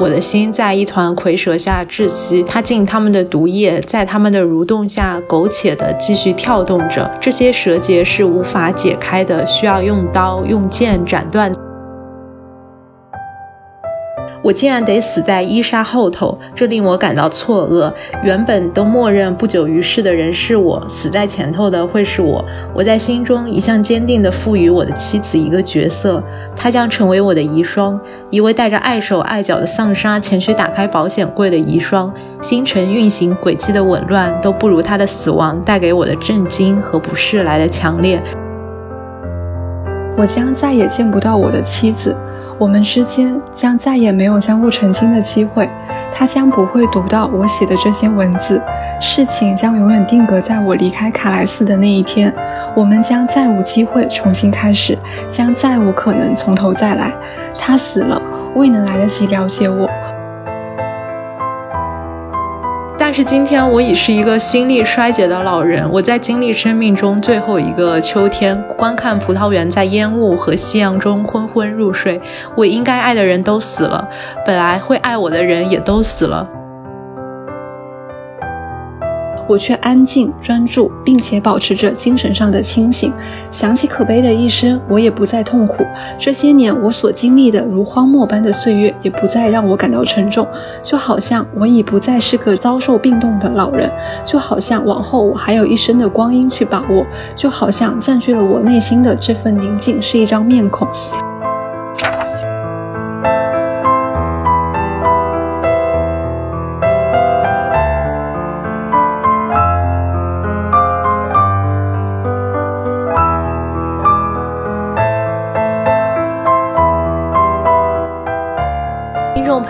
我的心在一团蝰蛇下窒息，它进他们的毒液，在他们的蠕动下苟且地继续跳动着。这些蛇结是无法解开的，需要用刀用剑斩断。我竟然得死在伊莎后头，这令我感到错愕。原本都默认不久于世的人是我，死在前头的会是我。我在心中一向坚定地赋予我的妻子一个角色，她将成为我的遗孀，一位带着碍手碍脚的丧杀前去打开保险柜的遗孀。星辰运行轨迹的紊乱都不如她的死亡带给我的震惊和不适来的强烈。我将再也见不到我的妻子。我们之间将再也没有相互澄清的机会，他将不会读到我写的这些文字，事情将永远定格在我离开卡莱斯的那一天，我们将再无机会重新开始，将再无可能从头再来。他死了，未能来得及了解我。但是今天我已是一个心力衰竭的老人，我在经历生命中最后一个秋天，观看葡萄园在烟雾和夕阳中昏昏入睡。我应该爱的人都死了，本来会爱我的人也都死了。我却安静专注，并且保持着精神上的清醒。想起可悲的一生，我也不再痛苦。这些年我所经历的如荒漠般的岁月，也不再让我感到沉重。就好像我已不再是个遭受病痛的老人，就好像往后我还有一生的光阴去把握，就好像占据了我内心的这份宁静是一张面孔。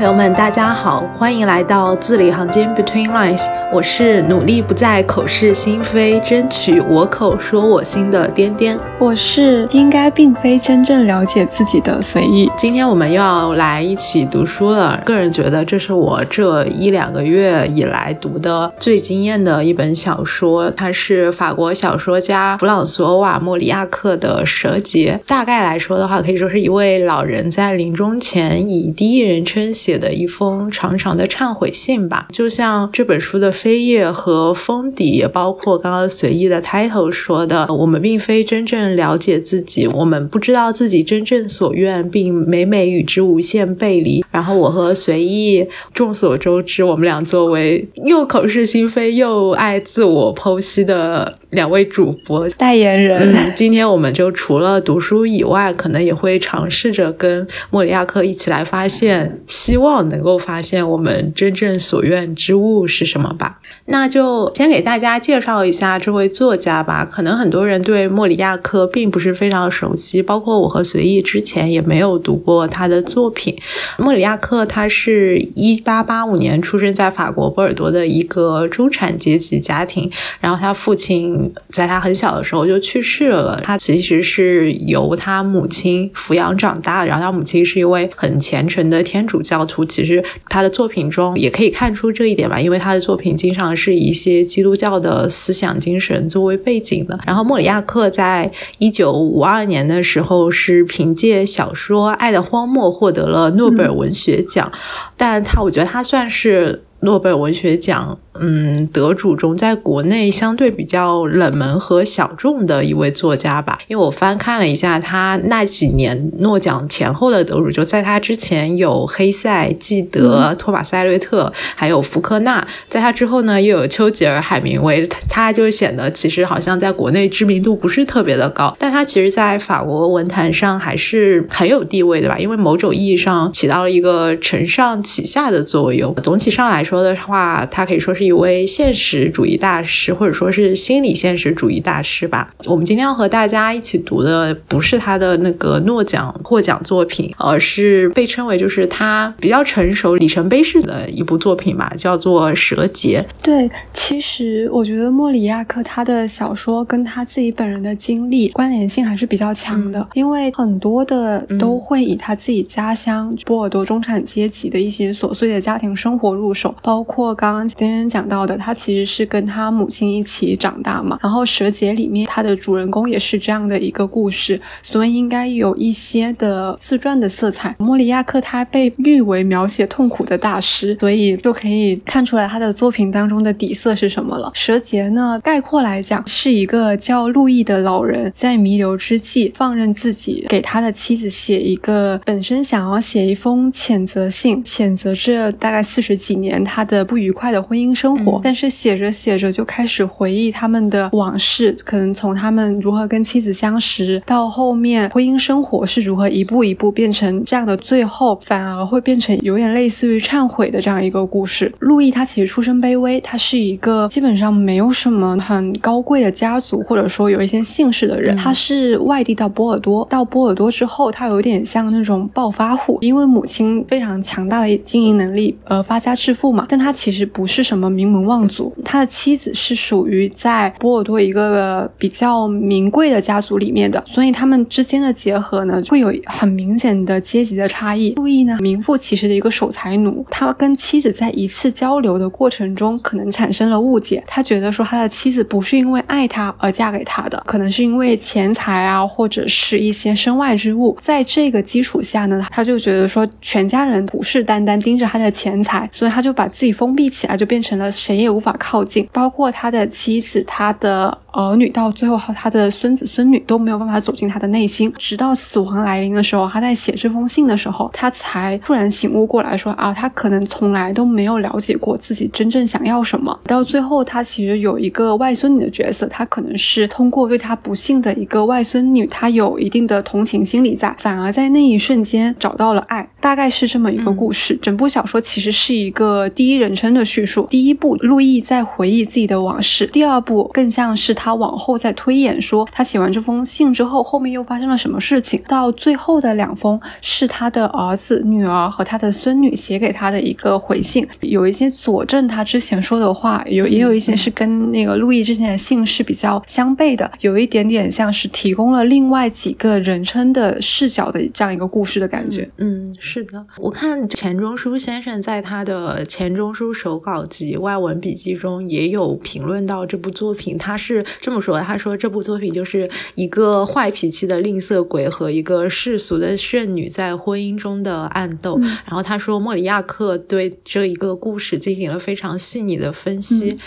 朋友们，大家好，欢迎来到字里行间 Between Lines。我是努力不再口是心非，争取我口说我心的颠颠。我是应该并非真正了解自己的随意。今天我们又要来一起读书了。个人觉得这是我这一两个月以来读的最惊艳的一本小说。它是法国小说家弗朗索瓦·莫里亚克的《蛇节》。大概来说的话，可以说是一位老人在临终前以第一人称写。写的一封长长的忏悔信吧，就像这本书的扉页和封底，也包括刚刚随意的 title 说的，我们并非真正了解自己，我们不知道自己真正所愿，并每每与之无限背离。然后我和随意，众所周知，我们俩作为又口是心非又爱自我剖析的。两位主播代言人，今天我们就除了读书以外，可能也会尝试着跟莫里亚克一起来发现，希望能够发现我们真正所愿之物是什么吧。那就先给大家介绍一下这位作家吧。可能很多人对莫里亚克并不是非常熟悉，包括我和随意之前也没有读过他的作品。莫里亚克他是一八八五年出生在法国波尔多的一个中产阶级家庭，然后他父亲。在他很小的时候就去世了。他其实是由他母亲抚养长大，然后他母亲是一位很虔诚的天主教徒。其实他的作品中也可以看出这一点吧，因为他的作品经常是以一些基督教的思想精神作为背景的。然后莫里亚克在一九五二年的时候是凭借小说《爱的荒漠》获得了诺贝尔文学奖，但他我觉得他算是诺贝尔文学奖。嗯，得主中在国内相对比较冷门和小众的一位作家吧。因为我翻看了一下他那几年诺奖前后的得主，就在他之前有黑塞、纪德、托马斯·艾略特，还有福克纳。在他之后呢，又有丘吉尔、海明威。他就显得其实好像在国内知名度不是特别的高，但他其实在法国文坛上还是很有地位的吧？因为某种意义上起到了一个承上启下的作用。总体上来说的话，他可以说是。一位现实主义大师，或者说是心理现实主义大师吧。我们今天要和大家一起读的不是他的那个诺奖获奖作品，而是被称为就是他比较成熟、里程碑式的一部作品吧，叫做《蛇节》。对，其实我觉得莫里亚克他的小说跟他自己本人的经历关联性还是比较强的，因为很多的都会以他自己家乡波尔多中产阶级的一些琐碎的家庭生活入手，包括刚刚今天。讲到的，他其实是跟他母亲一起长大嘛。然后《蛇节》里面他的主人公也是这样的一个故事，所以应该有一些的自传的色彩。莫里亚克他被誉为描写痛苦的大师，所以就可以看出来他的作品当中的底色是什么了。《蛇节》呢，概括来讲是一个叫路易的老人在弥留之际，放任自己给他的妻子写一个本身想要写一封谴责信，谴责这大概四十几年他的不愉快的婚姻生活。但是写着写着就开始回忆他们的往事，可能从他们如何跟妻子相识，到后面婚姻生活是如何一步一步变成这样的，最后反而会变成有点类似于忏悔的这样一个故事。路易他其实出身卑微，他是一个基本上没有什么很高贵的家族，或者说有一些姓氏的人。他是外地到波尔多，到波尔多之后，他有点像那种暴发户，因为母亲非常强大的经营能力，呃，发家致富嘛。但他其实不是什么名门望族，他的妻子是属于在波尔多一个比较名贵的家族里面的，所以他们之间的结合呢，会有很明显的阶级的差异。路易呢，名副其实的一个守财奴，他跟妻子在一次交流的过程中，可能产生了误解，他觉得说他的妻子不是因为爱他而嫁给他的，可能是因为钱财啊，或者是一些身外之物。在这个基础下呢，他就觉得说全家人虎视眈眈盯着他的钱财，所以他就把自己封闭起来，就变成了谁也无法靠近，包括他的妻子、他的儿女，到最后和他的孙子孙女都没有办法走进他的内心。直到死亡来临的时候，他在写这封信的时候，他才突然醒悟过来，说啊，他可能从来都没有了解过自己真正想要什么。到最后，他其实有一个外孙女的角色，他可能是通过对他不幸的一个外孙女，他有一定的同情心理在，反而在那一瞬间找到了爱，大概是这么一个故事。整部小说其实是一个第一人称的叙述。第一一部，路易在回忆自己的往事；第二部，更像是他往后在推演，说他写完这封信之后，后面又发生了什么事情。到最后的两封，是他的儿子、女儿和他的孙女写给他的一个回信，有一些佐证他之前说的话，有也有一些是跟那个路易之前的信是比较相悖的，有一点点像是提供了另外几个人称的视角的这样一个故事的感觉。嗯，是的，我看钱钟书先生在他的钱钟书手稿集外文笔记中也有评论到这部作品，他是这么说的：他说这部作品就是一个坏脾气的吝啬鬼和一个世俗的剩女在婚姻中的暗斗。然后他说莫里亚克对这一个故事进行了非常细腻的分析。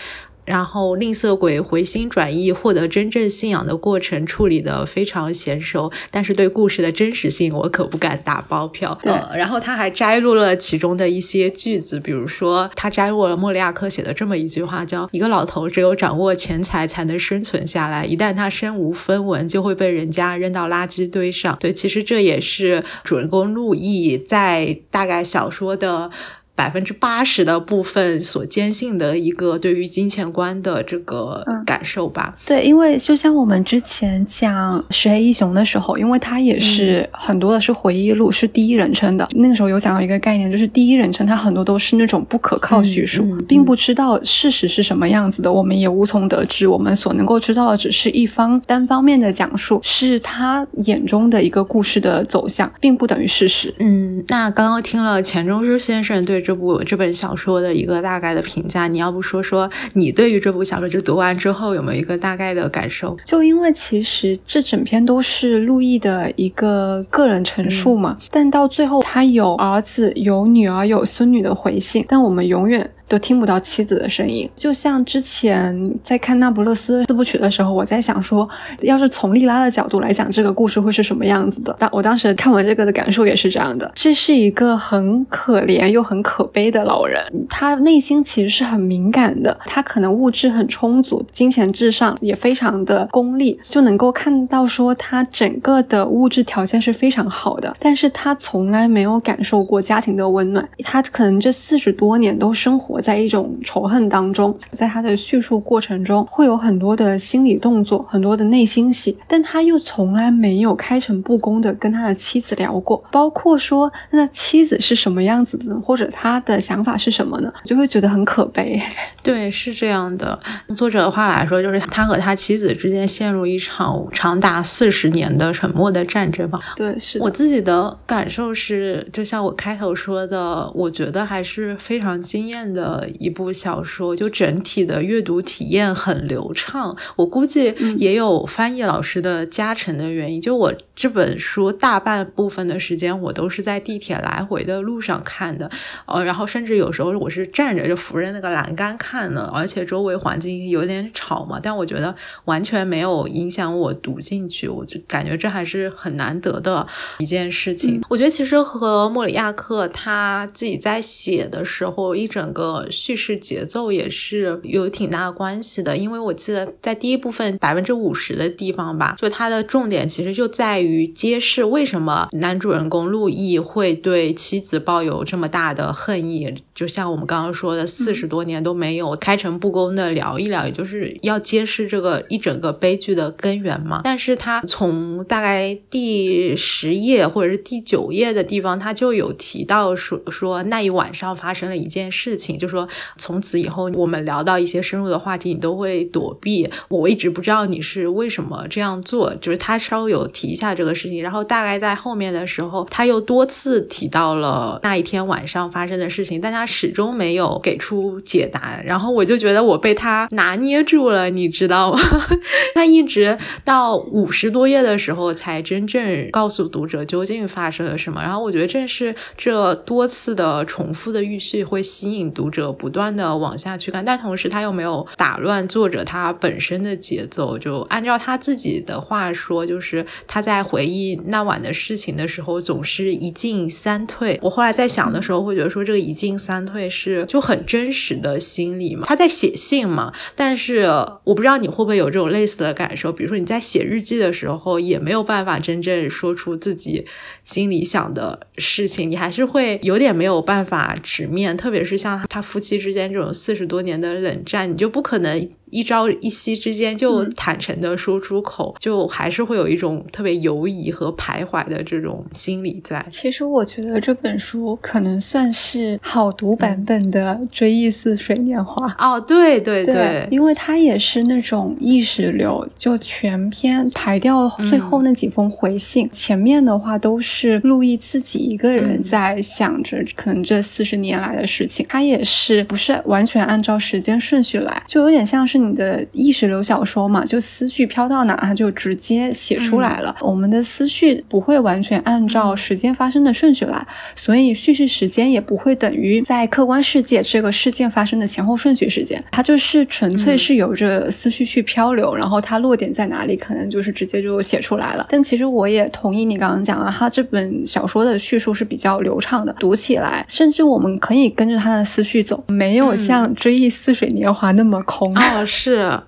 然后吝啬鬼回心转意获得真正信仰的过程处理的非常娴熟，但是对故事的真实性我可不敢打包票。呃，然后他还摘录了其中的一些句子，比如说他摘录了莫里亚克写的这么一句话，叫一个老头只有掌握钱财才能生存下来，一旦他身无分文就会被人家扔到垃圾堆上。对，其实这也是主人公路易在大概小说的。百分之八十的部分所坚信的一个对于金钱观的这个感受吧。对，因为就像我们之前讲《石黑一雄》的时候，因为他也是很多的是回忆录，是第一人称的。那个时候有讲到一个概念，就是第一人称，它很多都是那种不可靠叙述，并不知道事实是什么样子的，我们也无从得知。我们所能够知道的只是一方单方面的讲述，是他眼中的一个故事的走向，并不等于事实。嗯，那刚刚听了钱钟书先生对。这部这本小说的一个大概的评价，你要不说说你对于这部小说就读完之后有没有一个大概的感受？就因为其实这整篇都是陆毅的一个个人陈述嘛，但到最后他有儿子、有女儿、有孙女的回信，但我们永远。都听不到妻子的声音，就像之前在看《那不勒斯四部曲》的时候，我在想说，要是从莉拉的角度来讲，这个故事会是什么样子的？当我当时看完这个的感受也是这样的。这是一个很可怜又很可悲的老人，他内心其实是很敏感的，他可能物质很充足，金钱至上，也非常的功利，就能够看到说他整个的物质条件是非常好的，但是他从来没有感受过家庭的温暖，他可能这四十多年都生活。在一种仇恨当中，在他的叙述过程中，会有很多的心理动作，很多的内心戏，但他又从来没有开诚布公的跟他的妻子聊过，包括说那妻子是什么样子的呢，或者他的想法是什么呢？就会觉得很可悲。对，是这样的。作者的话来说，就是他和他妻子之间陷入一场长达四十年的沉默的战争吧。对，是我自己的感受是，就像我开头说的，我觉得还是非常惊艳的。的一部小说，就整体的阅读体验很流畅。我估计也有翻译老师的加成的原因。就我这本书大半部分的时间，我都是在地铁来回的路上看的，呃，然后甚至有时候我是站着就扶着那个栏杆看的，而且周围环境有点吵嘛，但我觉得完全没有影响我读进去，我就感觉这还是很难得的一件事情。我觉得其实和莫里亚克他自己在写的时候一整个叙事节奏也是有挺大关系的，因为我记得在第一部分百分之五十的地方吧，就它的重点其实就在于揭示为什么男主人公陆毅会对妻子抱有这么大的恨意，就像我们刚刚说的，四十多年都没有开诚布公的聊一聊，也就是要揭示这个一整个悲剧的根源嘛。但是他从大概第十页或者是第九页的地方，他就有提到说说那一晚上发生了一件事情，就说从此以后我们聊到一些深入的话题，你都会躲避。我一直不知道你是为什么这样做，就是他稍微有提一下这个事情，然后大概在后面的时候，他又多次提到了那一天晚上发生的事情，但他他始终没有给出解答。然后我就觉得我被他拿捏住了，你知道吗？他一直到五十多页的时候才真正告诉读者究竟发生了什么。然后我觉得正是这多次的重复的预叙会吸引读者不断的往下去看，但同时他又没有打乱作者他本身的节奏。就按照他自己的话说，就是他在回忆那晚的事情的时候，总是一进三退。我后来在想的时候，会觉得说这个一进三退是就很真实的心理嘛。他在写信嘛，但是我不知道你会不会有这种类似的感受，比如说你在写日记的时候，也没有办法真正说出自己心里想的事情，你还是会有点没有办法直面，特别是像他夫妻之间这种四十多年的冷战，你就不可能。一朝一夕之间就坦诚的说出口，就还是会有一种特别犹疑和徘徊的这种心理在。其实我觉得这本书可能算是好读版本的《追忆似水年华》哦，对对对，因为它也是那种意识流，就全篇排掉最后那几封回信，前面的话都是路易自己一个人在想着可能这四十年来的事情，他也是不是完全按照时间顺序来，就有点像是。你的意识流小说嘛，就思绪飘到哪，它就直接写出来了。我们的思绪不会完全按照时间发生的顺序来，所以叙事时间也不会等于在客观世界这个事件发生的前后顺序时间。它就是纯粹是由着思绪去漂流，然后它落点在哪里，可能就是直接就写出来了。但其实我也同意你刚刚讲了，他这本小说的叙述是比较流畅的，读起来甚至我们可以跟着他的思绪走，没有像《追忆似水年华》那么空。是，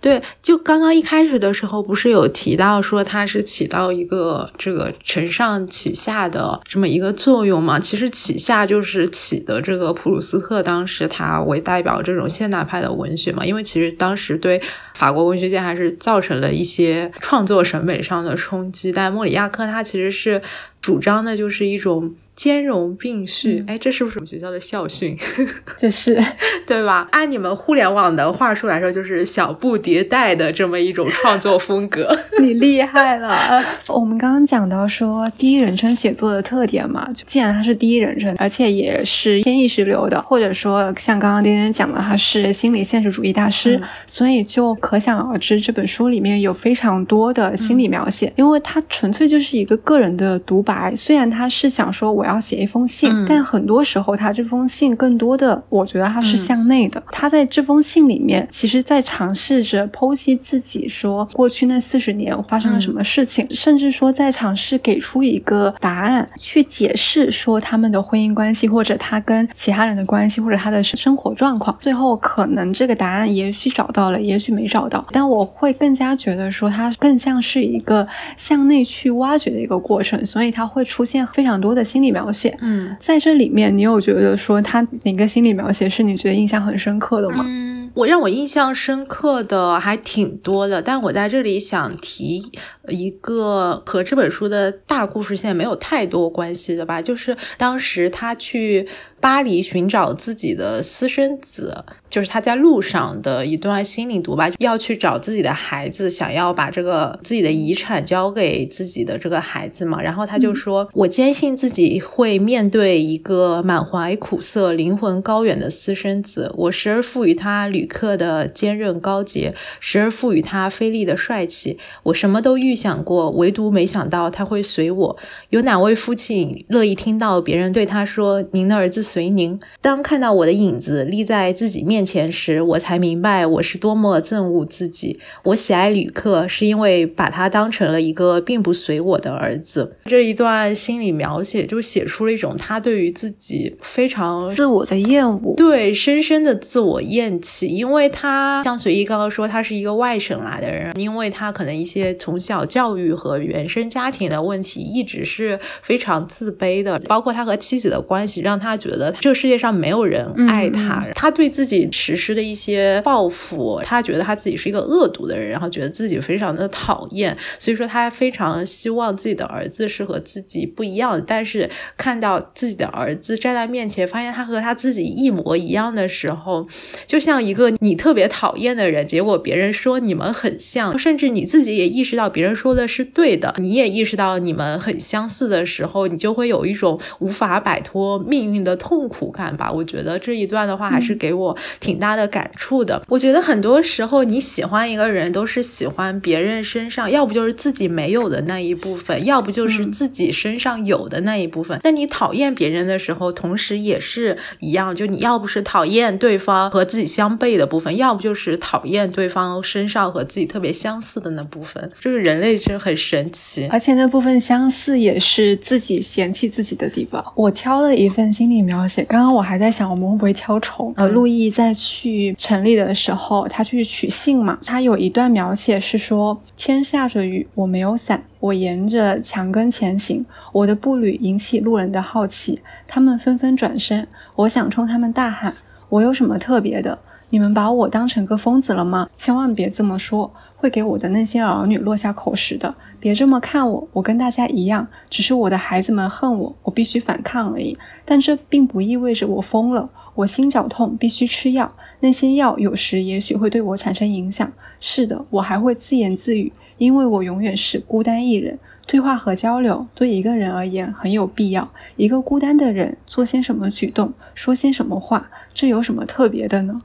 对，就刚刚一开始的时候，不是有提到说它是起到一个这个承上启下的这么一个作用嘛？其实启下就是起的这个普鲁斯特当时他为代表这种现代派的文学嘛，因为其实当时对法国文学界还是造成了一些创作审美上的冲击，但莫里亚克他其实是主张的就是一种。兼容并蓄，哎，这是不是我们学校的校训？这是对吧？按你们互联网的话术来说，就是小步迭代的这么一种创作风格。你厉害了！我们刚刚讲到说第一人称写作的特点嘛，就既然它是第一人称，而且也是偏意识流的，或者说像刚刚点点讲的，他是心理现实主义大师，所以就可想而知这本书里面有非常多的心理描写，因为它纯粹就是一个个人的独白。虽然他是想说我要。要写一封信，但很多时候他这封信更多的，我觉得他是向内的。他在这封信里面，其实在尝试着剖析自己，说过去那四十年发生了什么事情，甚至说在尝试给出一个答案，去解释说他们的婚姻关系，或者他跟其他人的关系，或者他的生活状况。最后可能这个答案也许找到了，也许没找到。但我会更加觉得说，他更像是一个向内去挖掘的一个过程，所以它会出现非常多的心理描。描写，嗯，在这里面，你有觉得说他哪个心理描写是你觉得印象很深刻的吗？嗯，我让我印象深刻的还挺多的，但我在这里想提一个和这本书的大故事线没有太多关系的吧，就是当时他去巴黎寻找自己的私生子。就是他在路上的一段心灵独白，要去找自己的孩子，想要把这个自己的遗产交给自己的这个孩子嘛。然后他就说：“我坚信自己会面对一个满怀苦涩、灵魂高远的私生子。我时而赋予他旅客的坚韧高洁，时而赋予他菲利的帅气。我什么都预想过，唯独没想到他会随我。有哪位父亲乐意听到别人对他说：‘您的儿子随您’？当看到我的影子立在自己面。”前时，我才明白我是多么憎恶自己。我喜爱旅客，是因为把他当成了一个并不随我的儿子。这一段心理描写就写出了一种他对于自己非常自我的厌恶，对深深的自我厌弃。因为他像随意刚刚说，他是一个外省来的人，因为他可能一些从小教育和原生家庭的问题，一直是非常自卑的。包括他和妻子的关系，让他觉得这个世界上没有人爱他。他对自己。实施的一些报复，他觉得他自己是一个恶毒的人，然后觉得自己非常的讨厌，所以说他非常希望自己的儿子是和自己不一样的。但是看到自己的儿子站在面前，发现他和他自己一模一样的时候，就像一个你特别讨厌的人，结果别人说你们很像，甚至你自己也意识到别人说的是对的，你也意识到你们很相似的时候，你就会有一种无法摆脱命运的痛苦感吧。我觉得这一段的话还是给我。挺大的感触的，我觉得很多时候你喜欢一个人，都是喜欢别人身上，要不就是自己没有的那一部分，要不就是自己身上有的那一部分。那你讨厌别人的时候，同时也是一样，就你要不是讨厌对方和自己相悖的部分，要不就是讨厌对方身上和自己特别相似的那部分。这个人类真很神奇，而且那部分相似也是自己嫌弃自己的地方。我挑了一份心理描写，刚刚我还在想我们会不会挑重。呃，陆毅在。去城里的时候，他去取信嘛。他有一段描写是说：“天下着雨，我没有伞，我沿着墙根前行，我的步履引起路人的好奇，他们纷纷转身。我想冲他们大喊：我有什么特别的？你们把我当成个疯子了吗？千万别这么说，会给我的那些儿女落下口实的。别这么看我，我跟大家一样，只是我的孩子们恨我，我必须反抗而已。但这并不意味着我疯了。”我心绞痛，必须吃药。那些药有时也许会对我产生影响。是的，我还会自言自语，因为我永远是孤单一人。对话和交流对一个人而言很有必要。一个孤单的人做些什么举动，说些什么话，这有什么特别的呢？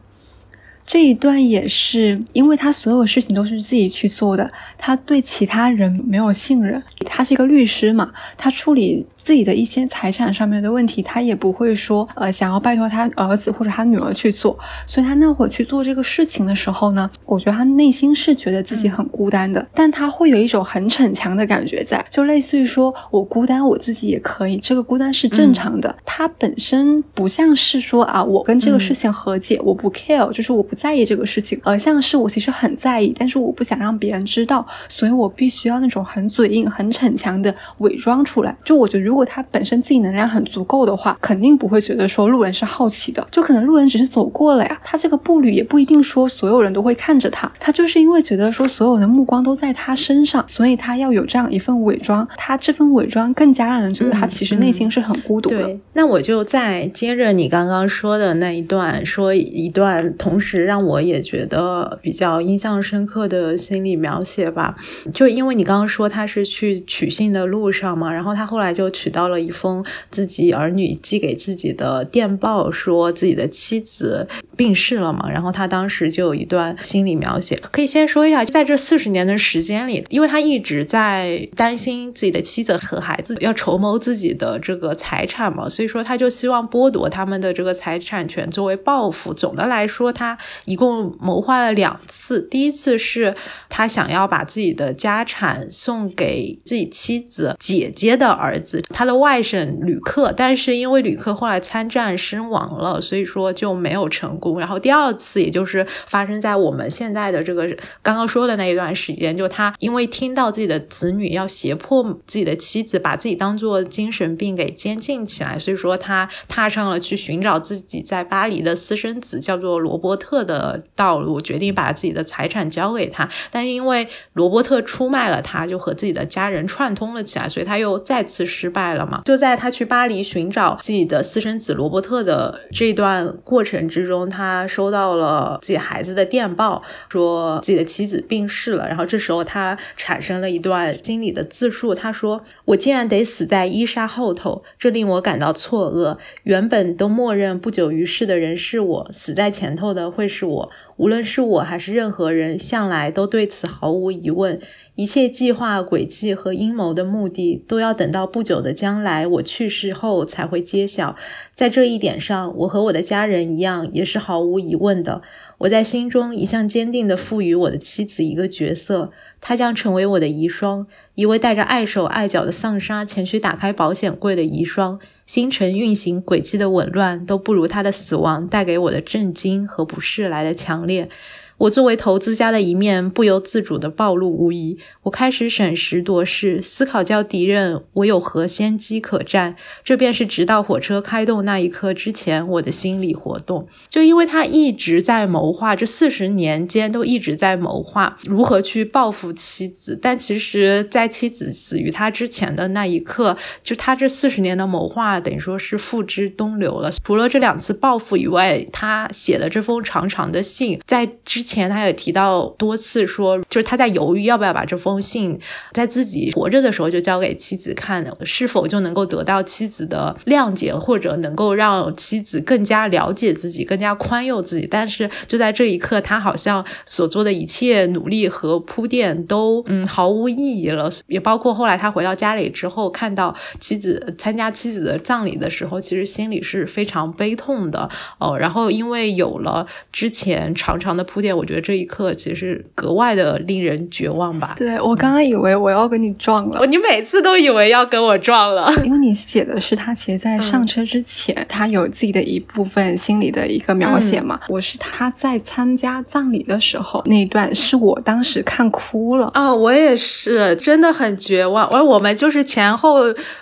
这一段也是，因为他所有事情都是自己去做的，他对其他人没有信任。他是一个律师嘛，他处理。自己的一些财产上面的问题，他也不会说，呃，想要拜托他儿子或者他女儿去做。所以他那会儿去做这个事情的时候呢，我觉得他内心是觉得自己很孤单的，但他会有一种很逞强的感觉在，就类似于说我孤单，我自己也可以，这个孤单是正常的。他本身不像是说啊，我跟这个事情和解，我不 care，就是我不在意这个事情，而像是我其实很在意，但是我不想让别人知道，所以我必须要那种很嘴硬、很逞强的伪装出来。就我觉得如。如果他本身自己能量很足够的话，肯定不会觉得说路人是好奇的，就可能路人只是走过了呀。他这个步履也不一定说所有人都会看着他，他就是因为觉得说所有的目光都在他身上，所以他要有这样一份伪装。他这份伪装更加让人觉得他其实内心是很孤独的。那我就再接着你刚刚说的那一段，说一段同时让我也觉得比较印象深刻的心理描写吧。就因为你刚刚说他是去取信的路上嘛，然后他后来就去。取到了一封自己儿女寄给自己的电报，说自己的妻子病逝了嘛。然后他当时就有一段心理描写，可以先说一下，在这四十年的时间里，因为他一直在担心自己的妻子和孩子要筹谋自己的这个财产嘛，所以说他就希望剥夺他们的这个财产权作为报复。总的来说，他一共谋划了两次，第一次是他想要把自己的家产送给自己妻子姐姐的儿子。他的外甥吕克，但是因为吕克后来参战身亡了，所以说就没有成功。然后第二次，也就是发生在我们现在的这个刚刚说的那一段时间，就他因为听到自己的子女要胁迫自己的妻子把自己当做精神病给监禁起来，所以说他踏上了去寻找自己在巴黎的私生子叫做罗伯特的道路，决定把自己的财产交给他。但因为罗伯特出卖了他，就和自己的家人串通了起来，所以他又再次失败败了嘛。就在他去巴黎寻找自己的私生子罗伯特的这段过程之中，他收到了自己孩子的电报，说自己的妻子病逝了。然后这时候他产生了一段心理的自述，他说：“我竟然得死在伊莎后头，这令我感到错愕。原本都默认不久于世的人是我，死在前头的会是我。无论是我还是任何人，向来都对此毫无疑问。”一切计划、诡计和阴谋的目的，都要等到不久的将来我去世后才会揭晓。在这一点上，我和我的家人一样，也是毫无疑问的。我在心中一向坚定地赋予我的妻子一个角色，她将成为我的遗孀，一位带着碍手碍脚的丧尸前去打开保险柜的遗孀。星辰运行轨迹的紊乱，都不如他的死亡带给我的震惊和不适来的强烈。我作为投资家的一面不由自主地暴露无遗。我开始审时度势，思考教敌人我有何先机可占。这便是直到火车开动那一刻之前我的心理活动。就因为他一直在谋划，这四十年间都一直在谋划如何去报复妻子。但其实，在妻子死于他之前的那一刻，就他这四十年的谋划等于说是付之东流了。除了这两次报复以外，他写的这封长长的信，在之。前他也提到多次说，就是他在犹豫要不要把这封信在自己活着的时候就交给妻子看，是否就能够得到妻子的谅解，或者能够让妻子更加了解自己，更加宽宥自己。但是就在这一刻，他好像所做的一切努力和铺垫都嗯毫无意义了。也包括后来他回到家里之后，看到妻子参加妻子的葬礼的时候，其实心里是非常悲痛的哦。然后因为有了之前长长的铺垫。我觉得这一刻其实格外的令人绝望吧。对我刚刚以为我要跟你撞了，你每次都以为要跟我撞了，因为你写的是他其实，在上车之前，他有自己的一部分心理的一个描写嘛。我是他在参加葬礼的时候那一段，是我当时看哭了啊，我也是，真的很绝望。而我们就是前后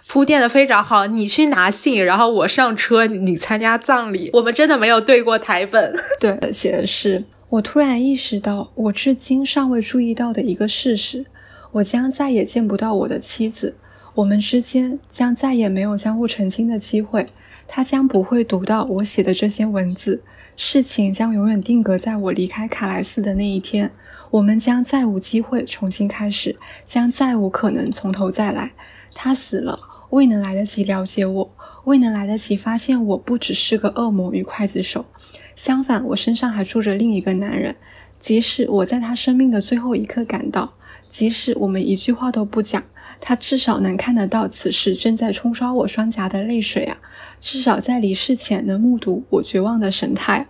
铺垫的非常好，你去拿信，然后我上车，你参加葬礼，我们真的没有对过台本。对，写的是。我突然意识到，我至今尚未注意到的一个事实：我将再也见不到我的妻子，我们之间将再也没有相互澄清的机会。他将不会读到我写的这些文字，事情将永远定格在我离开卡莱斯的那一天。我们将再无机会重新开始，将再无可能从头再来。他死了，未能来得及了解我，未能来得及发现我不只是个恶魔与刽子手。相反，我身上还住着另一个男人。即使我在他生命的最后一刻赶到，即使我们一句话都不讲，他至少能看得到此时正在冲刷我双颊的泪水啊！至少在离世前能目睹我绝望的神态。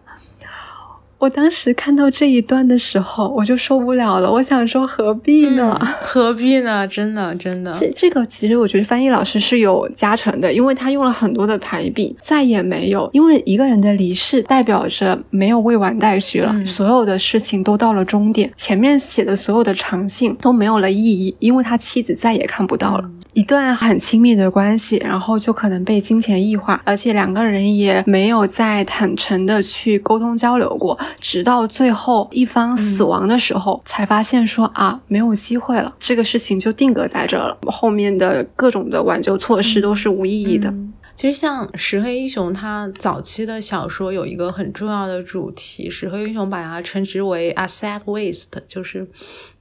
我当时看到这一段的时候，我就受不了了。我想说，何必呢？何必呢？真的，真的。这这个其实我觉得翻译老师是有加成的，因为他用了很多的排比，再也没有。因为一个人的离世代表着没有未完待续了，所有的事情都到了终点。前面写的所有的长信都没有了意义，因为他妻子再也看不到了。一段很亲密的关系，然后就可能被金钱异化，而且两个人也没有再坦诚的去沟通交流过。直到最后一方死亡的时候，才发现说啊，没有机会了，这个事情就定格在这了。后面的各种的挽救措施都是无意义的。其实像《石黑英雄》，他早期的小说有一个很重要的主题，《石黑英雄》把它称之为 “a sad waste”，就是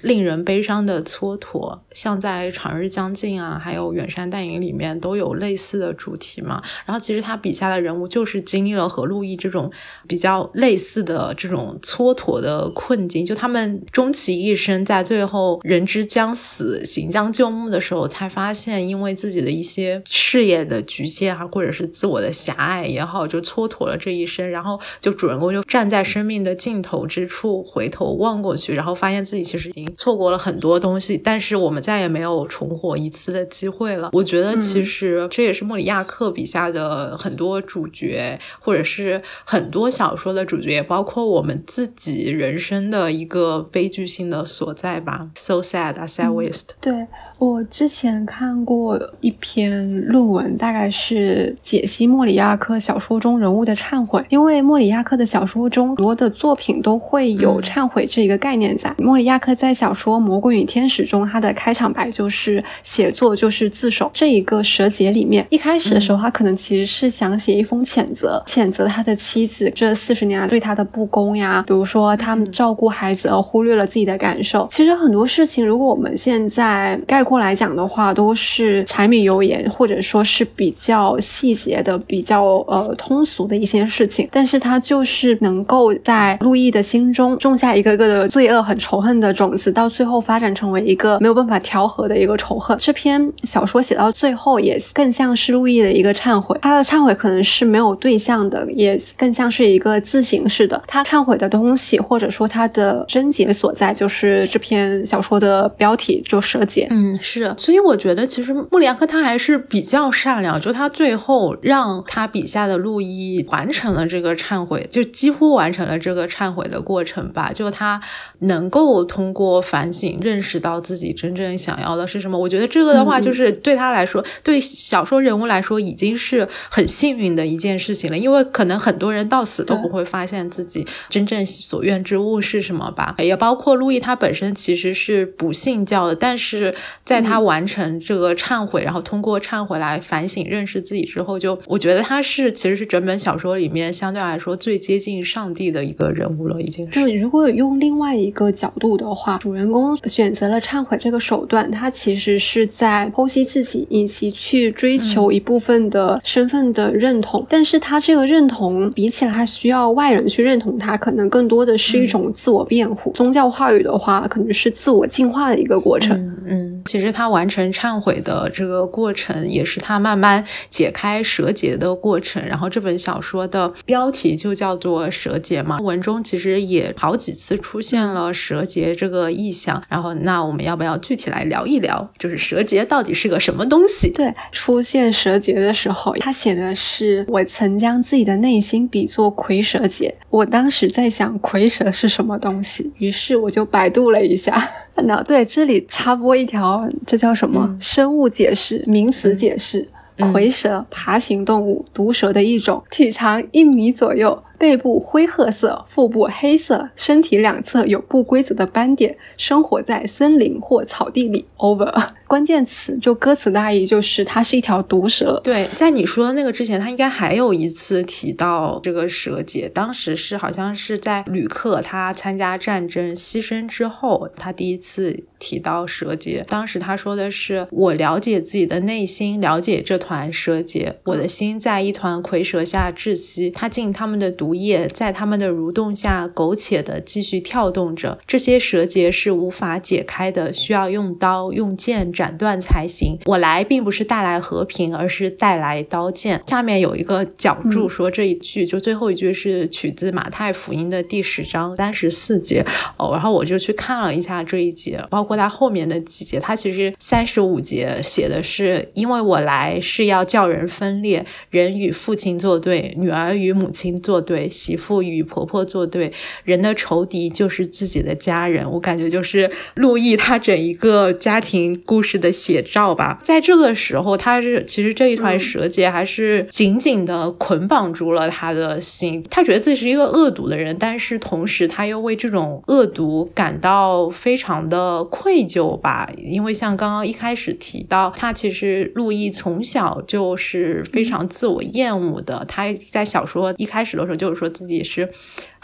令人悲伤的蹉跎。像在《长日将近》啊，还有《远山淡影》里面都有类似的主题嘛。然后其实他笔下的人物就是经历了和路易这种比较类似的这种蹉跎的困境，就他们终其一生，在最后人之将死、行将就木的时候，才发现因为自己的一些事业的局限啊，或者是自我的狭隘也好，就蹉跎了这一生。然后就主人公就站在生命的尽头之处，回头望过去，然后发现自己其实已经错过了很多东西，但是我们再也没有重活一次的机会了。我觉得其实这也是莫里亚克笔下的很多主角，或者是很多小说的主角，也包括我们自己人生的一个悲剧性的所在吧。So sad, sad waste。对。我之前看过一篇论文，大概是解析莫里亚克小说中人物的忏悔。因为莫里亚克的小说中，很多的作品都会有忏悔这一个概念在。莫里亚克在小说《魔鬼与天使》中，他的开场白就是写作就是自首。这一个蛇节里面，一开始的时候，他可能其实是想写一封谴责，谴责他的妻子这四十年来对他的不公呀，比如说他们照顾孩子而忽略了自己的感受。其实很多事情，如果我们现在概括。来讲的话，都是柴米油盐，或者说是比较细节的、比较呃通俗的一些事情。但是他就是能够在路易的心中种下一个个的罪恶、很仇恨的种子，到最后发展成为一个没有办法调和的一个仇恨。这篇小说写到最后，也更像是路易的一个忏悔。他的忏悔可能是没有对象的，也更像是一个自省式的。他忏悔的东西，或者说他的症结所在，就是这篇小说的标题，就蛇结。嗯。是，所以我觉得其实穆里亚克他还是比较善良，就他最后让他笔下的路易完成了这个忏悔，就几乎完成了这个忏悔的过程吧。就他能够通过反省认识到自己真正想要的是什么。我觉得这个的话，就是对他来说，对小说人物来说，已经是很幸运的一件事情了。因为可能很多人到死都不会发现自己真正所愿之物是什么吧。也包括路易他本身其实是不信教的，但是在在他完成这个忏悔，然后通过忏悔来反省、认识自己之后，就我觉得他是其实是整本小说里面相对来说最接近上帝的一个人物了，已经是。对，如果用另外一个角度的话，主人公选择了忏悔这个手段，他其实是在剖析自己，以及去追求一部分的身份的认同。但是他这个认同比起来，他需要外人去认同他，可能更多的是一种自我辩护。宗教话语的话，可能是自我进化的一个过程。嗯。其实他完成忏悔的这个过程，也是他慢慢解开蛇结的过程。然后这本小说的标题就叫做《蛇结》嘛，文中其实也好几次出现了蛇结这个意象。然后，那我们要不要具体来聊一聊，就是蛇结到底是个什么东西？对，出现蛇结的时候，他写的是我曾将自己的内心比作蝰蛇结。我当时在想蝰蛇是什么东西，于是我就百度了一下。那对，这里插播一条，这叫什么？生物解释，名词解释：蝰蛇，爬行动物，毒蛇的一种，体长一米左右。背部灰褐色，腹部黑色，身体两侧有不规则的斑点，生活在森林或草地里。Over，关键词就歌词大意就是它是一条毒蛇。对，在你说的那个之前，他应该还有一次提到这个蛇节，当时是好像是在旅客他参加战争牺牲之后，他第一次提到蛇节。当时他说的是：“我了解自己的内心，了解这团蛇结，我的心在一团蝰蛇下窒息，他进他们的毒。”毒液在他们的蠕动下苟且地继续跳动着，这些蛇结是无法解开的，需要用刀用剑斩断才行。我来并不是带来和平，而是带来刀剑。下面有一个脚注说这一句，就最后一句是取自马太福音的第十章三十四节哦。然后我就去看了一下这一节，包括它后面的几节，它其实三十五节写的是因为我来是要叫人分裂，人与父亲作对，女儿与母亲作对。对，媳妇与婆婆作对，人的仇敌就是自己的家人。我感觉就是陆毅他整一个家庭故事的写照吧。在这个时候，他是其实这一团蛇结还是紧紧的捆绑住了他的心。他觉得自己是一个恶毒的人，但是同时他又为这种恶毒感到非常的愧疚吧。因为像刚刚一开始提到，他其实陆毅从小就是非常自我厌恶的。他在小说一开始的时候就。就是说自己是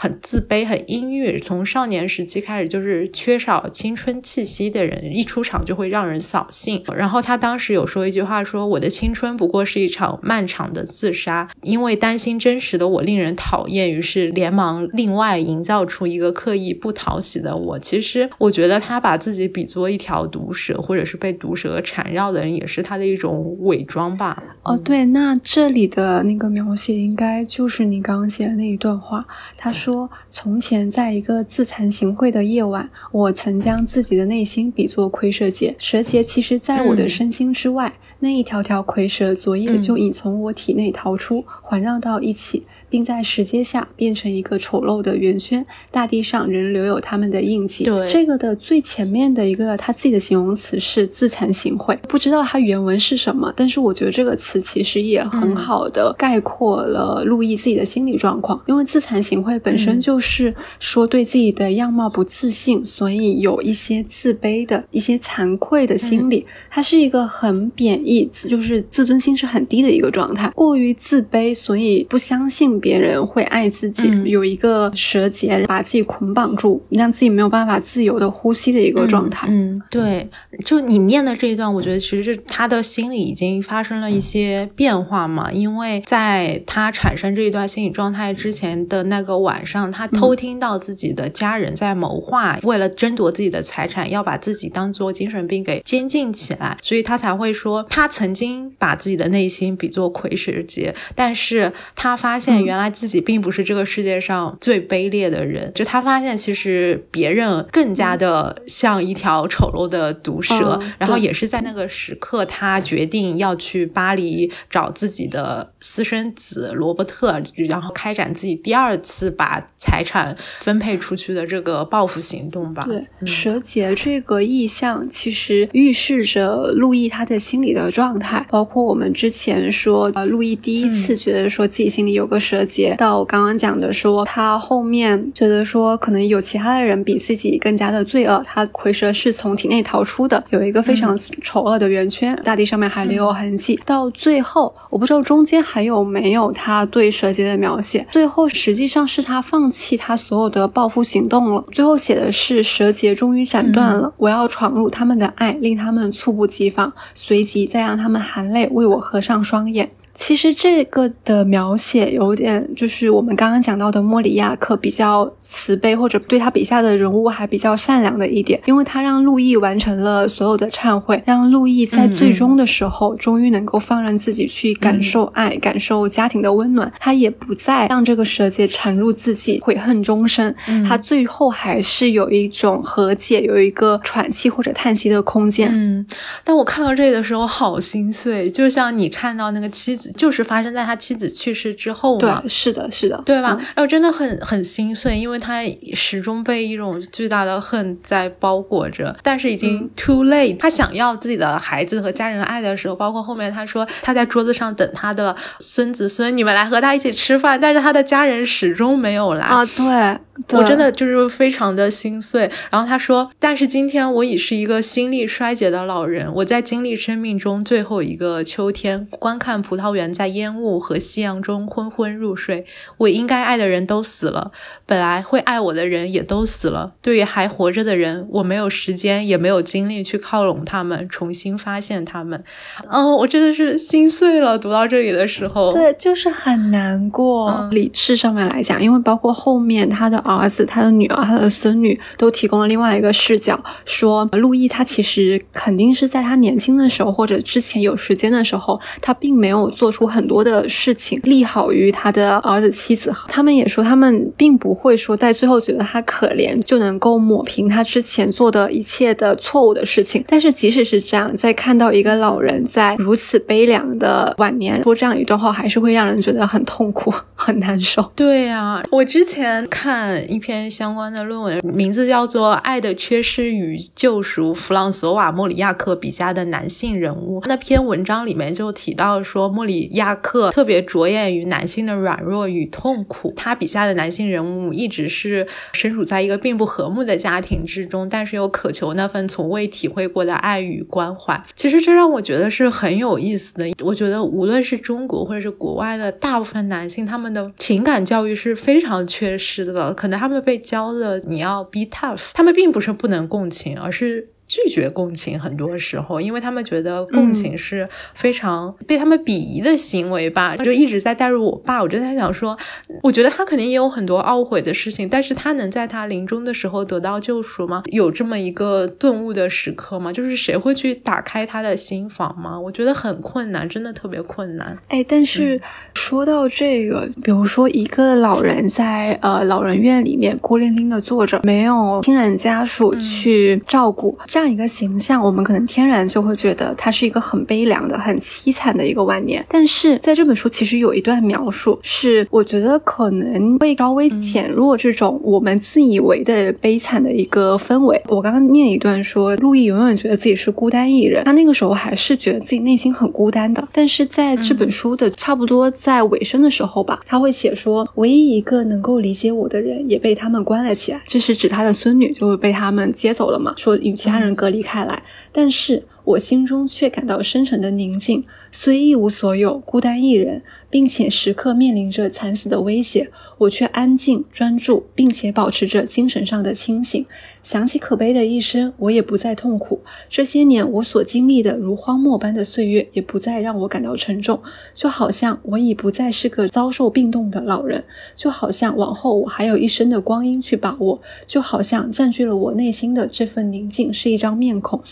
很自卑、很阴郁，从少年时期开始就是缺少青春气息的人，一出场就会让人扫兴。然后他当时有说一句话，说我的青春不过是一场漫长的自杀，因为担心真实的我令人讨厌，于是连忙另外营造出一个刻意不讨喜的我。其实我觉得他把自己比作一条毒蛇，或者是被毒蛇缠绕的人，也是他的一种伪装吧。哦，对，那这里的那个描写应该就是你刚写的那一段话。他说：“从前在一个自惭形秽的夜晚，我曾将自己的内心比作蝰蛇结，蛇结其实在我的身心之外。那一条条蝰蛇昨夜就已从我体内逃出，环绕到一起。”并在石阶下变成一个丑陋的圆圈，大地上仍留有他们的印记。对，这个的最前面的一个他自己的形容词是自惭形秽，不知道他原文是什么，但是我觉得这个词其实也很好的概括了陆毅自己的心理状况。因为自惭形秽本身就是说对自己的样貌不自信，所以有一些自卑的一些惭愧的心理。它是一个很贬义，就是自尊心是很低的一个状态，过于自卑，所以不相信。别人会爱自己，有一个蛇结把自己捆绑住，让自己没有办法自由的呼吸的一个状态。嗯，对，就你念的这一段，我觉得其实是他的心理已经发生了一些变化嘛。因为在他产生这一段心理状态之前的那个晚上，他偷听到自己的家人在谋划，为了争夺自己的财产，要把自己当做精神病给监禁起来，所以他才会说，他曾经把自己的内心比作蝰蛇结，但是他发现原。来自己并不是这个世界上最卑劣的人，就他发现其实别人更加的像一条丑陋的毒蛇。然后也是在那个时刻，他决定要去巴黎找自己的私生子罗伯特，然后开展自己第二次把财产分配出去的这个报复行动吧。对，蛇节这个意象其实预示着路易他在心里的状态，包括我们之前说，呃，路易第一次觉得说自己心里有个蛇。结到我刚刚讲的说，他后面觉得说可能有其他的人比自己更加的罪恶，他蝰蛇是从体内逃出的，有一个非常丑恶的圆圈，大地上面还留有痕迹。到最后，我不知道中间还有没有他对蛇结的描写。最后实际上是他放弃他所有的报复行动了。最后写的是蛇结终于斩断了，我要闯入他们的爱，令他们猝不及防，随即让他们含泪为我合上双眼。其实这个的描写有点，就是我们刚刚讲到的莫里亚克比较慈悲，或者对他笔下的人物还比较善良的一点，因为他让路易完成了所有的忏悔，让路易在最终的时候终于能够放任自己去感受爱，感受家庭的温暖，他也不再让这个蛇结缠入自己，悔恨终生。他最后还是有一种和解，有一个喘气或者叹息的空间。嗯，但我看到这里的时候好心碎，就像你看到那个妻子。就是发生在他妻子去世之后嘛？对，是的，是的，对吧？然后真的很很心碎，因为他始终被一种巨大的恨在包裹着，但是已经 too late。他想要自己的孩子和家人的爱的时候，包括后面他说他在桌子上等他的孙子孙女们来和他一起吃饭，但是他的家人始终没有来啊。对，我真的就是非常的心碎。然后他说，但是今天我已是一个心力衰竭的老人，我在经历生命中最后一个秋天，观看葡萄。园在烟雾和夕阳中昏昏入睡，我应该爱的人都死了，本来会爱我的人也都死了。对于还活着的人，我没有时间，也没有精力去靠拢他们，重新发现他们。嗯，我真的是心碎了。读到这里的时候，对，就是很难过。理智上面来讲，因为包括后面他的儿子、他的女儿、他的孙女都提供了另外一个视角，说陆毅他其实肯定是在他年轻的时候或者之前有时间的时候，他并没有。做出很多的事情，利好于他的儿子妻子。他们也说，他们并不会说在最后觉得他可怜就能够抹平他之前做的一切的错误的事情。但是即使是这样，在看到一个老人在如此悲凉的晚年说这样一段话，还是会让人觉得很痛苦、很难受。对呀，我之前看一篇相关的论文，名字叫做《爱的缺失与救赎：弗朗索瓦·莫里亚克笔下的男性人物》。那篇文章里面就提到说，莫。里亚克特别着眼于男性的软弱与痛苦，他笔下的男性人物一直是身处在一个并不和睦的家庭之中，但是又渴求那份从未体会过的爱与关怀。其实这让我觉得是很有意思的。我觉得无论是中国或者是国外的大部分男性，他们们的情感教育是非常缺失的，可能他们被教的你要 be tough，他们并不是不能共情，而是。拒绝共情，很多时候，因为他们觉得共情是非常被他们鄙夷的行为吧，就一直在带入我爸。我就在想说，我觉得他肯定也有很多懊悔的事情，但是他能在他临终的时候得到救赎吗？有这么一个顿悟的时刻吗？就是谁会去打开他的心房吗？我觉得很困难，真的特别困难。哎，但是说到这个，比如说一个老人在呃老人院里面孤零零的坐着，没有亲人家属去照顾，这这样一个形象，我们可能天然就会觉得他是一个很悲凉的、很凄惨的一个晚年。但是在这本书，其实有一段描述，是我觉得可能会稍微减弱这种我们自以为的悲惨的一个氛围。我刚刚念一段说，路易永远觉得自己是孤单一人，他那个时候还是觉得自己内心很孤单的。但是在这本书的差不多在尾声的时候吧，他会写说，唯一一个能够理解我的人也被他们关了起来，这是指他的孙女就会被他们接走了嘛？说与其他人。隔离开来，但是我心中却感到深沉的宁静。虽一无所有，孤单一人，并且时刻面临着惨死的威胁，我却安静专注，并且保持着精神上的清醒。想起可悲的一生，我也不再痛苦。这些年我所经历的如荒漠般的岁月，也不再让我感到沉重。就好像我已不再是个遭受病痛的老人，就好像往后我还有一生的光阴去把握，就好像占据了我内心的这份宁静是一张面孔。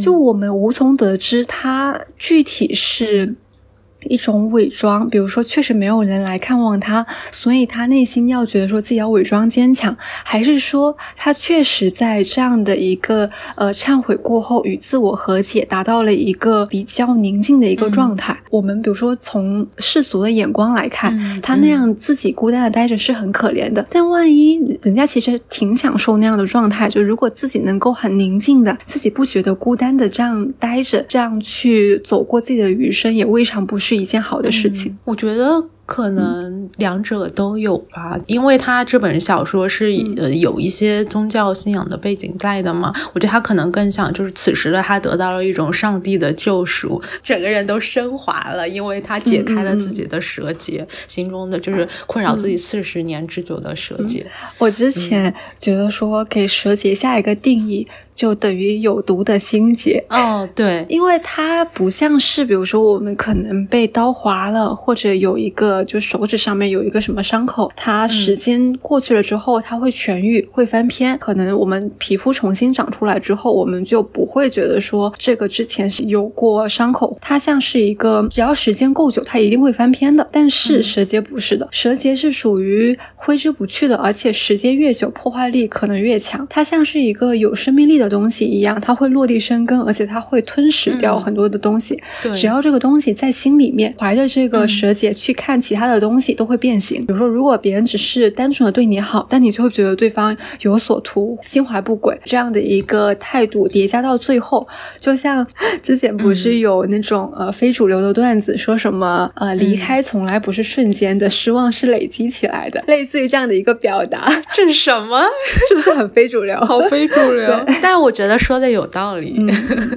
就我们无从得知，他具体是。一种伪装，比如说确实没有人来看望他，所以他内心要觉得说自己要伪装坚强，还是说他确实在这样的一个呃忏悔过后与自我和解，达到了一个比较宁静的一个状态。我们比如说从世俗的眼光来看，他那样自己孤单的待着是很可怜的，但万一人家其实挺享受那样的状态，就如果自己能够很宁静的，自己不觉得孤单的这样待着，这样去走过自己的余生，也未尝不是。是一件好的事情，我觉得可能两者都有吧，因为他这本小说是呃有一些宗教信仰的背景在的嘛，我觉得他可能更想就是此时的他得到了一种上帝的救赎，整个人都升华了，因为他解开了自己的蛇结，心中的就是困扰自己四十年之久的蛇结。我之前觉得说给蛇结下一个定义。就等于有毒的心结哦，对，因为它不像是，比如说我们可能被刀划了，或者有一个就手指上面有一个什么伤口，它时间过去了之后，它会痊愈，会翻篇。可能我们皮肤重新长出来之后，我们就不会觉得说这个之前是有过伤口，它像是一个只要时间够久，它一定会翻篇的。但是蛇结不是的，蛇结是属于挥之不去的，而且时间越久，破坏力可能越强。它像是一个有生命力的。东西一样，它会落地生根，而且它会吞噬掉很多的东西。对，只要这个东西在心里面，怀着这个蛇结去看其他的东西，都会变形。比如说，如果别人只是单纯的对你好，但你就会觉得对方有所图，心怀不轨这样的一个态度叠加到最后，就像 之前不是有那种呃非主流的段子，说什么呃离开从来不是瞬间的，失望是累积起来的，类似于这样的一个表达。这是什么？是不是很非主流？好非主流，但。我觉得说的有道理，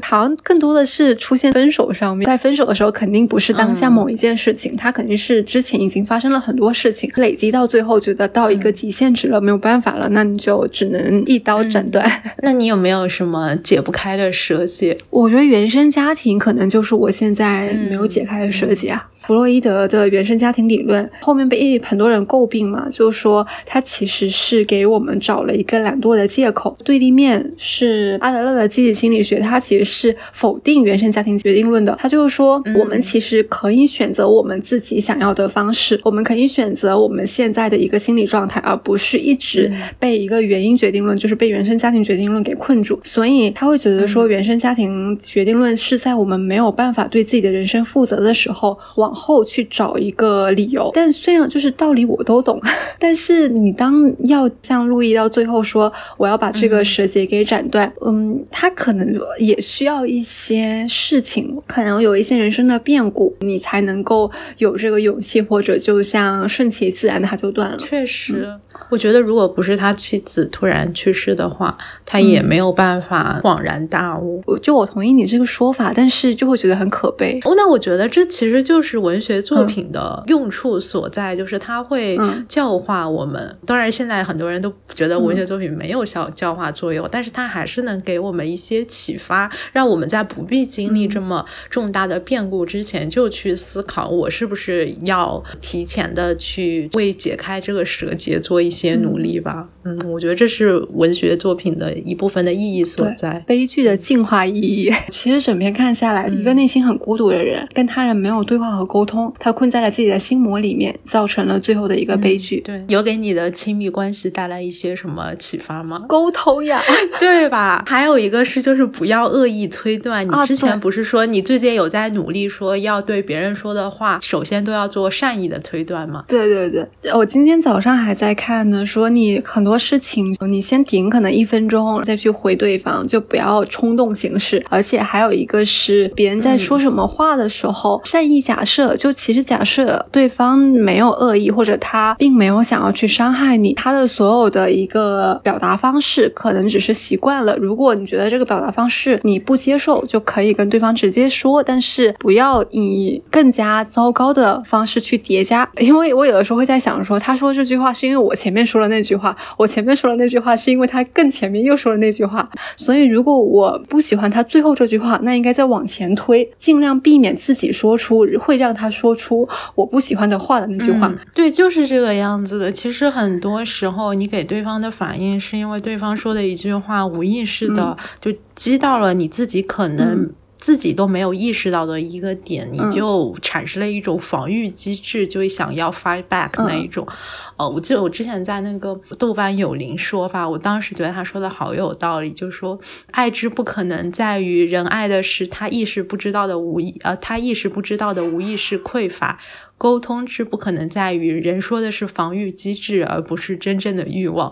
好像更多的是出现分手上面，在分手的时候肯定不是当下某一件事情，它肯定是之前已经发生了很多事情，累积到最后觉得到一个极限值了，没有办法了，那你就只能一刀斩断。那你有没有什么解不开的蛇结？我觉得原生家庭可能就是我现在没有解开的蛇结啊。弗洛伊德的原生家庭理论后面被很多人诟病嘛，就是说他其实是给我们找了一个懒惰的借口。对立面是阿德勒的积极心理学，它其实是否定原生家庭决定论的。他就是说，我们其实可以选择我们自己想要的方式，我们可以选择我们现在的一个心理状态，而不是一直被一个原因决定论，就是被原生家庭决定论给困住。所以他会觉得说，原生家庭决定论是在我们没有办法对自己的人生负责的时候往。后去找一个理由，但虽然就是道理我都懂，但是你当要像路易到最后说我要把这个蛇结给斩断，嗯，他可能也需要一些事情，可能有一些人生的变故，你才能够有这个勇气，或者就像顺其自然的他就断了。确实。我觉得如果不是他妻子突然去世的话，他也没有办法恍然大悟。我就我同意你这个说法，但是就会觉得很可悲。哦，那我觉得这其实就是文学作品的用处所在，就是它会教化我们。当然，现在很多人都觉得文学作品没有效教化作用，但是它还是能给我们一些启发，让我们在不必经历这么重大的变故之前，就去思考我是不是要提前的去为解开这个蛇结做一些努力吧。嗯，我觉得这是文学作品的一部分的意义所在，悲剧的进化意义。其实整篇看下来，一个内心很孤独的人，跟他人没有对话和沟通，他困在了自己的心魔里面，造成了最后的一个悲剧。对，有给你的亲密关系带来一些什么启发吗？沟通呀，对吧？还有一个是，就是不要恶意推断。你之前不是说你最近有在努力说要对别人说的话，首先都要做善意的推断吗？对对对，我今天早上还在看呢，说你很多。多事情，你先停，可能一分钟再去回对方，就不要冲动行事。而且还有一个是，别人在说什么话的时候，善意假设，就其实假设对方没有恶意，或者他并没有想要去伤害你，他的所有的一个表达方式，可能只是习惯了。如果你觉得这个表达方式你不接受，就可以跟对方直接说，但是不要以更加糟糕的方式去叠加。因为我有的时候会在想，说他说这句话是因为我前面说了那句话。我前面说了那句话，是因为他更前面又说了那句话，所以如果我不喜欢他最后这句话，那应该再往前推，尽量避免自己说出会让他说出我不喜欢的话的那句话。对，就是这个样子的。其实很多时候，你给对方的反应，是因为对方说的一句话，无意识的就击到了你自己可能。自己都没有意识到的一个点，你就产生了一种防御机制，就会想要 fight back 那一种。哦，我记得我之前在那个豆瓣有灵说法，我当时觉得他说的好有道理，就是说爱之不可能在于人爱的是他意识不知道的无意，呃，他意识不知道的无意识匮乏。沟通是不可能在于人说的是防御机制，而不是真正的欲望。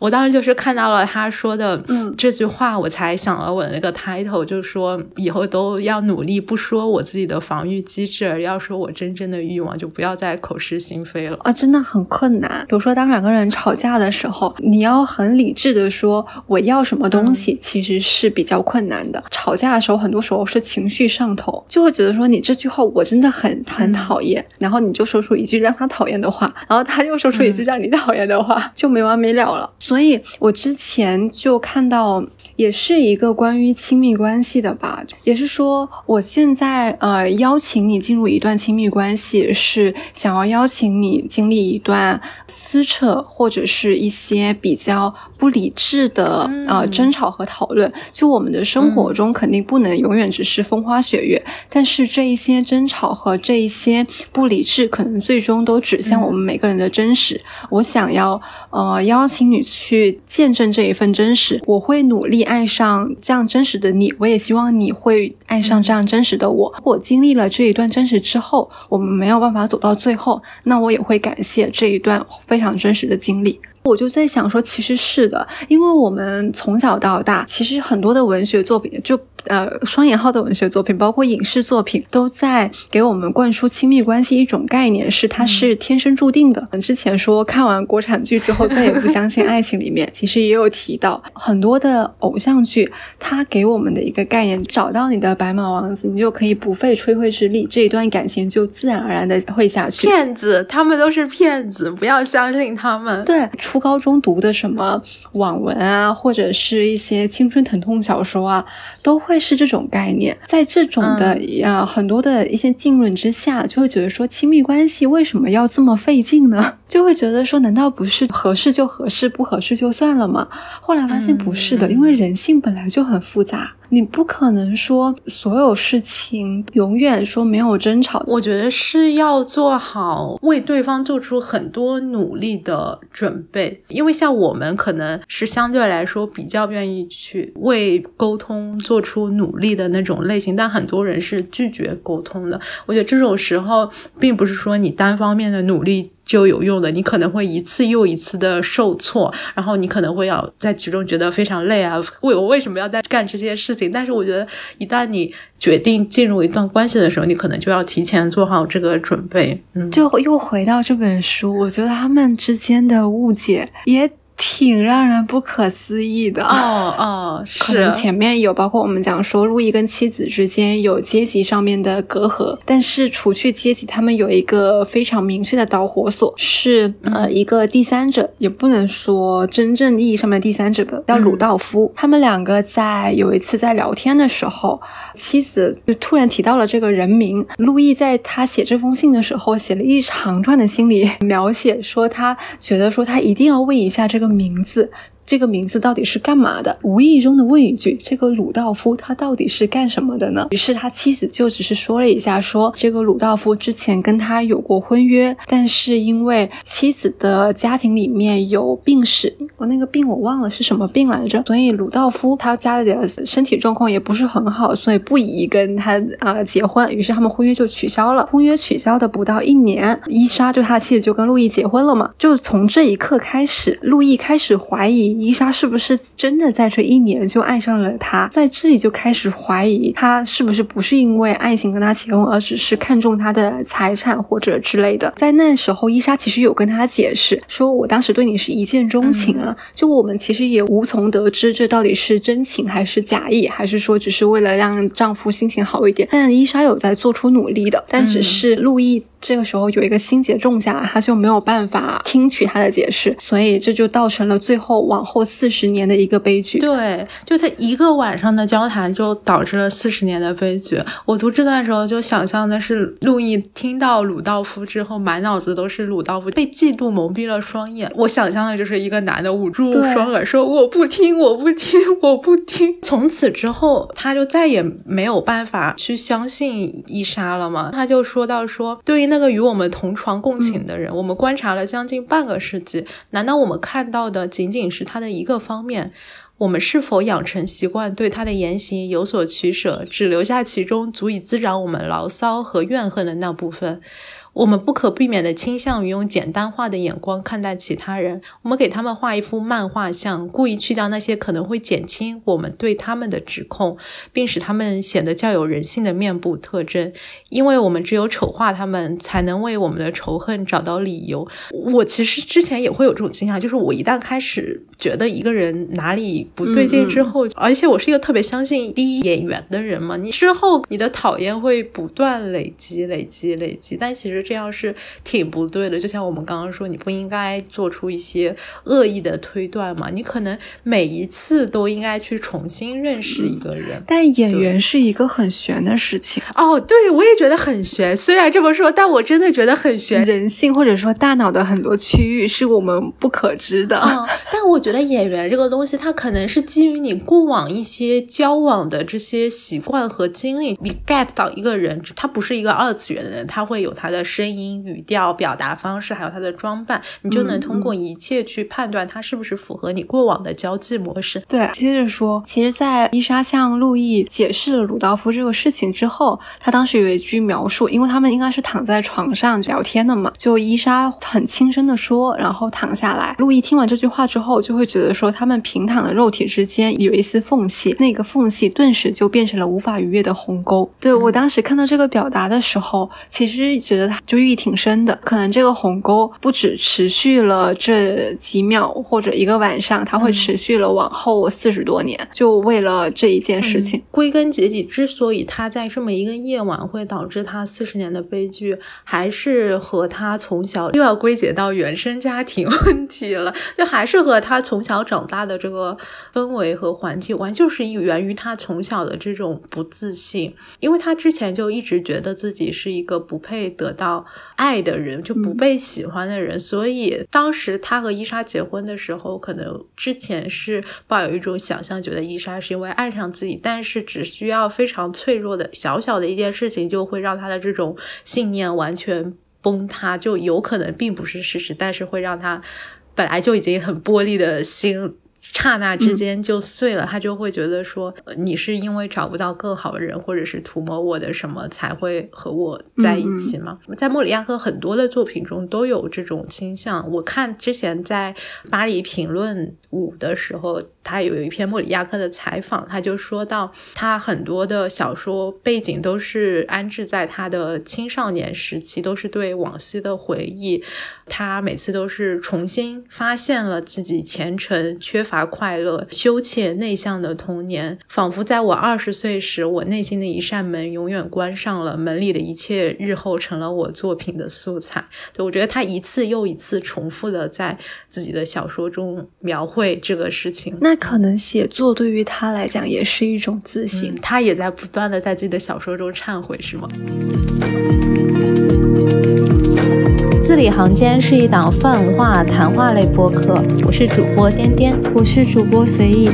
我当时就是看到了他说的这句话，我才想了我的那个 title，就是说以后都要努力不说我自己的防御机制，而要说我真正的欲望，就不要再口是心非了啊！真的很困难。比如说，当两个人吵架的时候，你要很理智的说我要什么东西，其实是比较困难的。吵架的时候，很多时候是情绪上头，就会觉得说你这句话我真的很很讨厌，然后。然后你就说出一句让他讨厌的话，然后他又说出一句让你讨厌的话，就没完没了了。所以我之前就看到，也是一个关于亲密关系的吧，也是说我现在呃邀请你进入一段亲密关系，是想要邀请你经历一段撕扯或者是一些比较不理智的呃争吵和讨论。就我们的生活中肯定不能永远只是风花雪月，但是这一些争吵和这一些不理。是可能最终都指向我们每个人的真实。我想要呃邀请你去见证这一份真实。我会努力爱上这样真实的你，我也希望你会爱上这样真实的我。我经历了这一段真实之后，我们没有办法走到最后，那我也会感谢这一段非常真实的经历。我就在想说，其实是的，因为我们从小到大，其实很多的文学作品就。呃，双引号的文学作品，包括影视作品，都在给我们灌输亲密关系一种概念，是它是天生注定的。之前说看完国产剧之后再也不相信爱情，里面其实也有提到很多的偶像剧，它给我们的一个概念，找到你的白马王子，你就可以不费吹灰之力，这一段感情就自然而然的会下去。骗子，他们都是骗子，不要相信他们。对，高中读的什么网文啊，或者是一些青春疼痛小说啊，都会。是这种概念，在这种的呃很多的一些浸润之下，就会觉得说亲密关系为什么要这么费劲呢？就会觉得说，难道不是合适就合适，不合适就算了吗？后来发现不是的，因为人性本来就很复杂。你不可能说所有事情永远说没有争吵，我觉得是要做好为对方做出很多努力的准备，因为像我们可能是相对来说比较愿意去为沟通做出努力的那种类型，但很多人是拒绝沟通的。我觉得这种时候并不是说你单方面的努力。就有用的，你可能会一次又一次的受挫，然后你可能会要在其中觉得非常累啊，为我为什么要在干这些事情？但是我觉得，一旦你决定进入一段关系的时候，你可能就要提前做好这个准备。嗯，就又回到这本书，我觉得他们之间的误解也。挺让人不可思议的哦哦，可能前面有包括我们讲说路易跟妻子之间有阶级上面的隔阂，但是除去阶级，他们有一个非常明确的导火索，是呃一个第三者，也不能说真正意义上面的第三者吧，叫鲁道夫。他们两个在有一次在聊天的时候，妻子就突然提到了这个人名。路易在他写这封信的时候，写了一长串的心理描写，说他觉得说他一定要问一下这个。名字。这个名字到底是干嘛的？无意中的问一句：“这个鲁道夫他到底是干什么的呢？”于是他妻子就只是说了一下，说这个鲁道夫之前跟他有过婚约，但是因为妻子的家庭里面有病史，我那个病我忘了是什么病来着，所以鲁道夫他家里的身体状况也不是很好，所以不宜跟他啊结婚。于是他们婚约就取消了。婚约取消的不到一年，伊莎就他妻子就跟路易结婚了嘛。就从这一刻开始，路易开始怀疑。伊莎是不是真的在这一年就爱上了他？在这里就开始怀疑他是不是不是因为爱情跟他结婚，而只是看中他的财产或者之类的。在那时候，伊莎其实有跟他解释，说我当时对你是一见钟情啊。就我们其实也无从得知这到底是真情还是假意，还是说只是为了让丈夫心情好一点。但伊莎有在做出努力的，但只是路易这个时候有一个心结种下，他就没有办法听取他的解释，所以这就造成了最后往。后四十年的一个悲剧，对，就他一个晚上的交谈就导致了四十年的悲剧。我读这段时候就想象的是，路易听到鲁道夫之后，满脑子都是鲁道夫被嫉妒蒙蔽了双眼。我想象的就是一个男的捂住双耳说：“我不听，我不听，我不听。”从此之后，他就再也没有办法去相信伊莎了嘛。他就说到说：“对于那个与我们同床共寝的人，我们观察了将近半个世纪，难道我们看到的仅仅是他？”的一个方面，我们是否养成习惯对他的言行有所取舍，只留下其中足以滋长我们牢骚和怨恨的那部分？我们不可避免地倾向于用简单化的眼光看待其他人。我们给他们画一幅漫画像，故意去掉那些可能会减轻我们对他们的指控，并使他们显得较有人性的面部特征。因为我们只有丑化他们，才能为我们的仇恨找到理由。我其实之前也会有这种倾向，就是我一旦开始觉得一个人哪里不对劲之后，而且我是一个特别相信第一眼缘的人嘛，你之后你的讨厌会不断累积、累积、累积，但其实。这样是挺不对的，就像我们刚刚说，你不应该做出一些恶意的推断嘛？你可能每一次都应该去重新认识一个人。但演员是一个很玄的事情哦，对我也觉得很玄。虽然这么说，但我真的觉得很玄。人性或者说大脑的很多区域是我们不可知的。嗯，但我觉得演员这个东西，它可能是基于你过往一些交往的这些习惯和经历，你 get 到一个人，他不是一个二次元的人，他会有他的。声音、语调、表达方式，还有他的装扮，你就能通过一切去判断他是不是符合你过往的交际模式。对，接着说，其实，在伊莎向路易解释了鲁道夫这个事情之后，他当时有一句描述，因为他们应该是躺在床上聊天的嘛，就伊莎很轻声的说，然后躺下来。路易听完这句话之后，就会觉得说，他们平躺的肉体之间有一丝缝隙，那个缝隙顿时就变成了无法逾越的鸿沟。对我当时看到这个表达的时候，其实觉得他。就寓意挺深的，可能这个鸿沟不止持续了这几秒或者一个晚上，它会持续了往后四十多年，就为了这一件事情。归根结底，之所以他在这么一个夜晚会导致他四十年的悲剧，还是和他从小又要归结到原生家庭问题了，就还是和他从小长大的这个氛围和环境，完就是源于他从小的这种不自信，因为他之前就一直觉得自己是一个不配得到。爱的人就不被喜欢的人，所以当时他和伊莎结婚的时候，可能之前是抱有一种想象，觉得伊莎是因为爱上自己，但是只需要非常脆弱的小小的一件事情，就会让他的这种信念完全崩塌，就有可能并不是事实，但是会让他本来就已经很玻璃的心。刹那之间就碎了，他就会觉得说，你是因为找不到更好的人，或者是图谋我的什么，才会和我在一起吗？在莫里亚克很多的作品中都有这种倾向。我看之前在巴黎评论五的时候，他有一篇莫里亚克的采访，他就说到，他很多的小说背景都是安置在他的青少年时期，都是对往昔的回忆。他每次都是重新发现了自己前程缺乏。快乐、羞怯、内向的童年，仿佛在我二十岁时，我内心的一扇门永远关上了，门里的一切日后成了我作品的素材。就，我觉得他一次又一次重复的在自己的小说中描绘这个事情。那可能写作对于他来讲也是一种自信，他也在不断的在自己的小说中忏悔，是吗？字里行间是一档泛文化谈话类播客，我是主播颠颠，我是主播随意。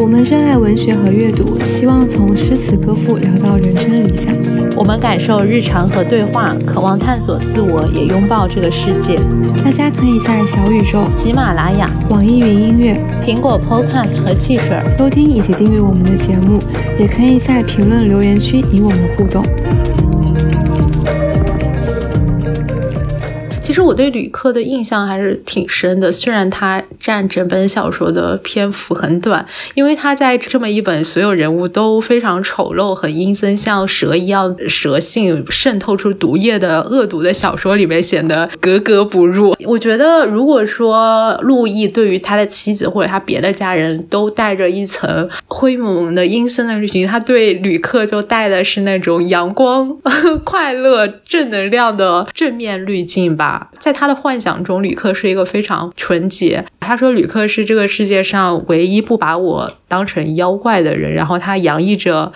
我们热爱文学和阅读，希望从诗词歌赋聊到人生理想。我们感受日常和对话，渴望探索自我，也拥抱这个世界。大家可以在小宇宙、喜马拉雅、网易云音乐、苹果 Podcast 和汽水收听以及订阅我们的节目，也可以在评论留言区与我们互动。其实我对旅客的印象还是挺深的，虽然他占整本小说的篇幅很短，因为他在这么一本所有人物都非常丑陋、很阴森、像蛇一样蛇性渗透出毒液的恶毒的小说里面显得格格不入。我觉得，如果说陆毅对于他的妻子或者他别的家人都带着一层灰蒙蒙的阴森的滤镜，他对吕克就带的是那种阳光、快乐、正能量的正面滤镜吧。在他的幻想中，吕克是一个非常纯洁。他说，旅客是这个世界上唯一不把我当成妖怪的人。然后他洋溢着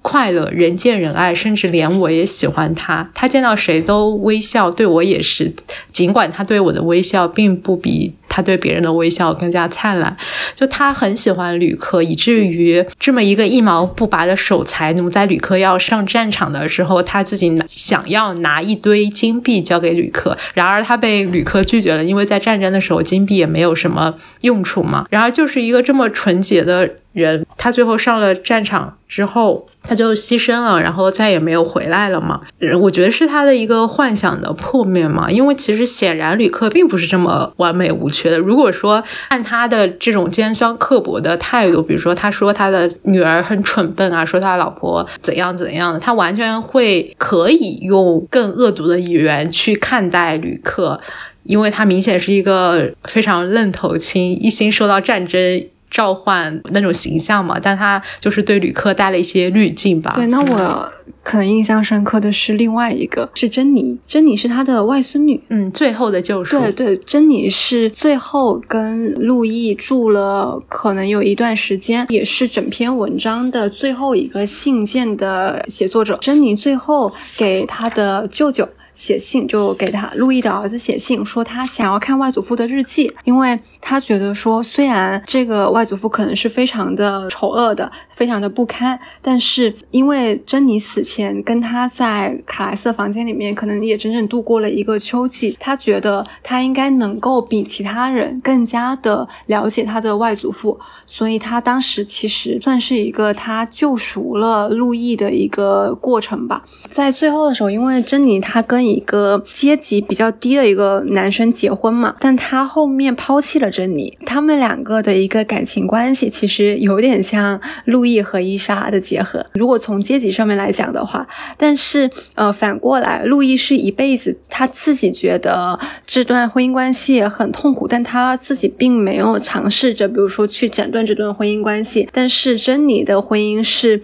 快乐，人见人爱，甚至连我也喜欢他。他见到谁都微笑，对我也是。尽管他对我的微笑并不比。他对别人的微笑更加灿烂，就他很喜欢吕克，以至于这么一个一毛不拔的守财奴，在吕克要上战场的时候，他自己想要拿一堆金币交给吕克，然而他被吕克拒绝了，因为在战争的时候金币也没有什么用处嘛。然而就是一个这么纯洁的人，他最后上了战场之后，他就牺牲了，然后再也没有回来了嘛。我觉得是他的一个幻想的破灭嘛，因为其实显然旅客并不是这么完美无缺。觉得，如果说按他的这种尖酸刻薄的态度，比如说他说他的女儿很蠢笨啊，说他老婆怎样怎样的，他完全会可以用更恶毒的语言去看待旅客，因为他明显是一个非常愣头青，一心受到战争。召唤那种形象嘛，但他就是对旅客带了一些滤镜吧。对，那我可能印象深刻的是另外一个，是珍妮。珍妮是他的外孙女。嗯，最后的救赎。对对，珍妮是最后跟路易住了可能有一段时间，也是整篇文章的最后一个信件的写作者。珍妮最后给他的舅舅。写信就给他路易的儿子写信，说他想要看外祖父的日记，因为他觉得说，虽然这个外祖父可能是非常的丑恶的，非常的不堪，但是因为珍妮死前跟他在卡莱瑟房间里面，可能也整整度过了一个秋季，他觉得他应该能够比其他人更加的了解他的外祖父，所以他当时其实算是一个他救赎了路易的一个过程吧。在最后的时候，因为珍妮她跟一个阶级比较低的一个男生结婚嘛，但他后面抛弃了珍妮，他们两个的一个感情关系其实有点像路易和伊莎的结合。如果从阶级上面来讲的话，但是呃反过来，路易是一辈子他自己觉得这段婚姻关系很痛苦，但他自己并没有尝试着，比如说去斩断这段婚姻关系。但是珍妮的婚姻是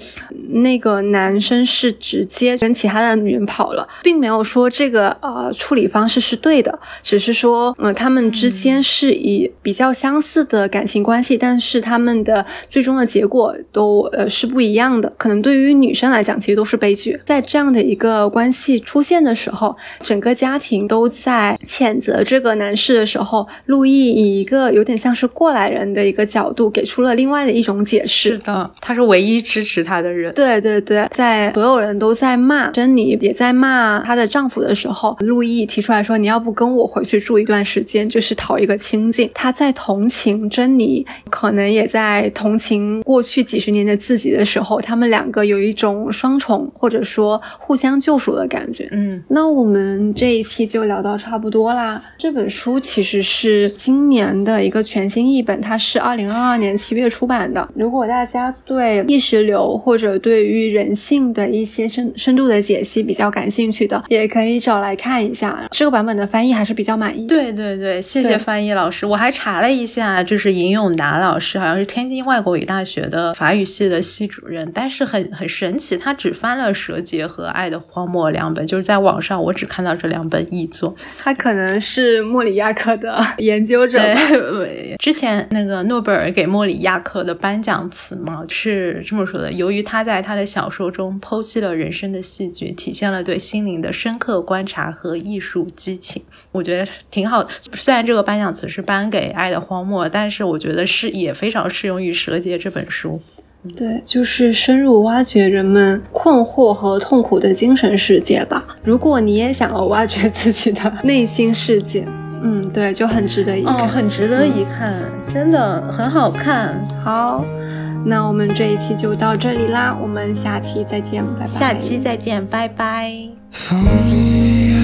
那个男生是直接跟其他的女人跑了，并没有说。这个呃处理方式是对的，只是说，嗯，他们之间是以比较相似的感情关系，但是他们的最终的结果都呃是不一样的。可能对于女生来讲，其实都是悲剧。在这样的一个关系出现的时候，整个家庭都在谴责这个男士的时候，路易以一个有点像是过来人的一个角度，给出了另外的一种解释。是的，他是唯一支持他的人。对对对，在所有人都在骂珍妮，也在骂她的丈夫。的时候，陆毅提出来说：“你要不跟我回去住一段时间，就是讨一个清静。”他在同情珍妮，可能也在同情过去几十年的自己的时候，他们两个有一种双重或者说互相救赎的感觉。嗯，那我们这一期就聊到差不多啦。这本书其实是今年的一个全新译本，它是二零二二年七月出版的。如果大家对意识流或者对于人性的一些深深度的解析比较感兴趣的，也可以找来看一下。这个版本的翻译还是比较满意。对对对，谢谢翻译老师。我还查了一下，就是尹永达老师，好像是天津外国语大学的法语系的系主任，但是很很神奇，他只翻了《蛇节》和《爱的荒漠》两本，就是在网上我只看到这两本译作。他可能是莫里亚克的研究者。对，之前那个诺贝尔给莫里亚克的颁奖词嘛，是这么说的：由于他在他的小说中剖析了人生的戏剧，体现了对心灵的深刻观察和艺术激情，我觉得挺好的。虽然这个颁奖词是颁给《爱的荒漠》，但是我觉得是也非常适用于《蛇节》这本书。对，就是深入挖掘人们困惑和痛苦的精神世界吧。如果你也想要挖掘自己的内心世界，嗯，对，就很值得一看，哦，很值得一看，真的很好看。好，那我们这一期就到这里啦，我们下期再见，拜拜。下期再见，拜拜。For me.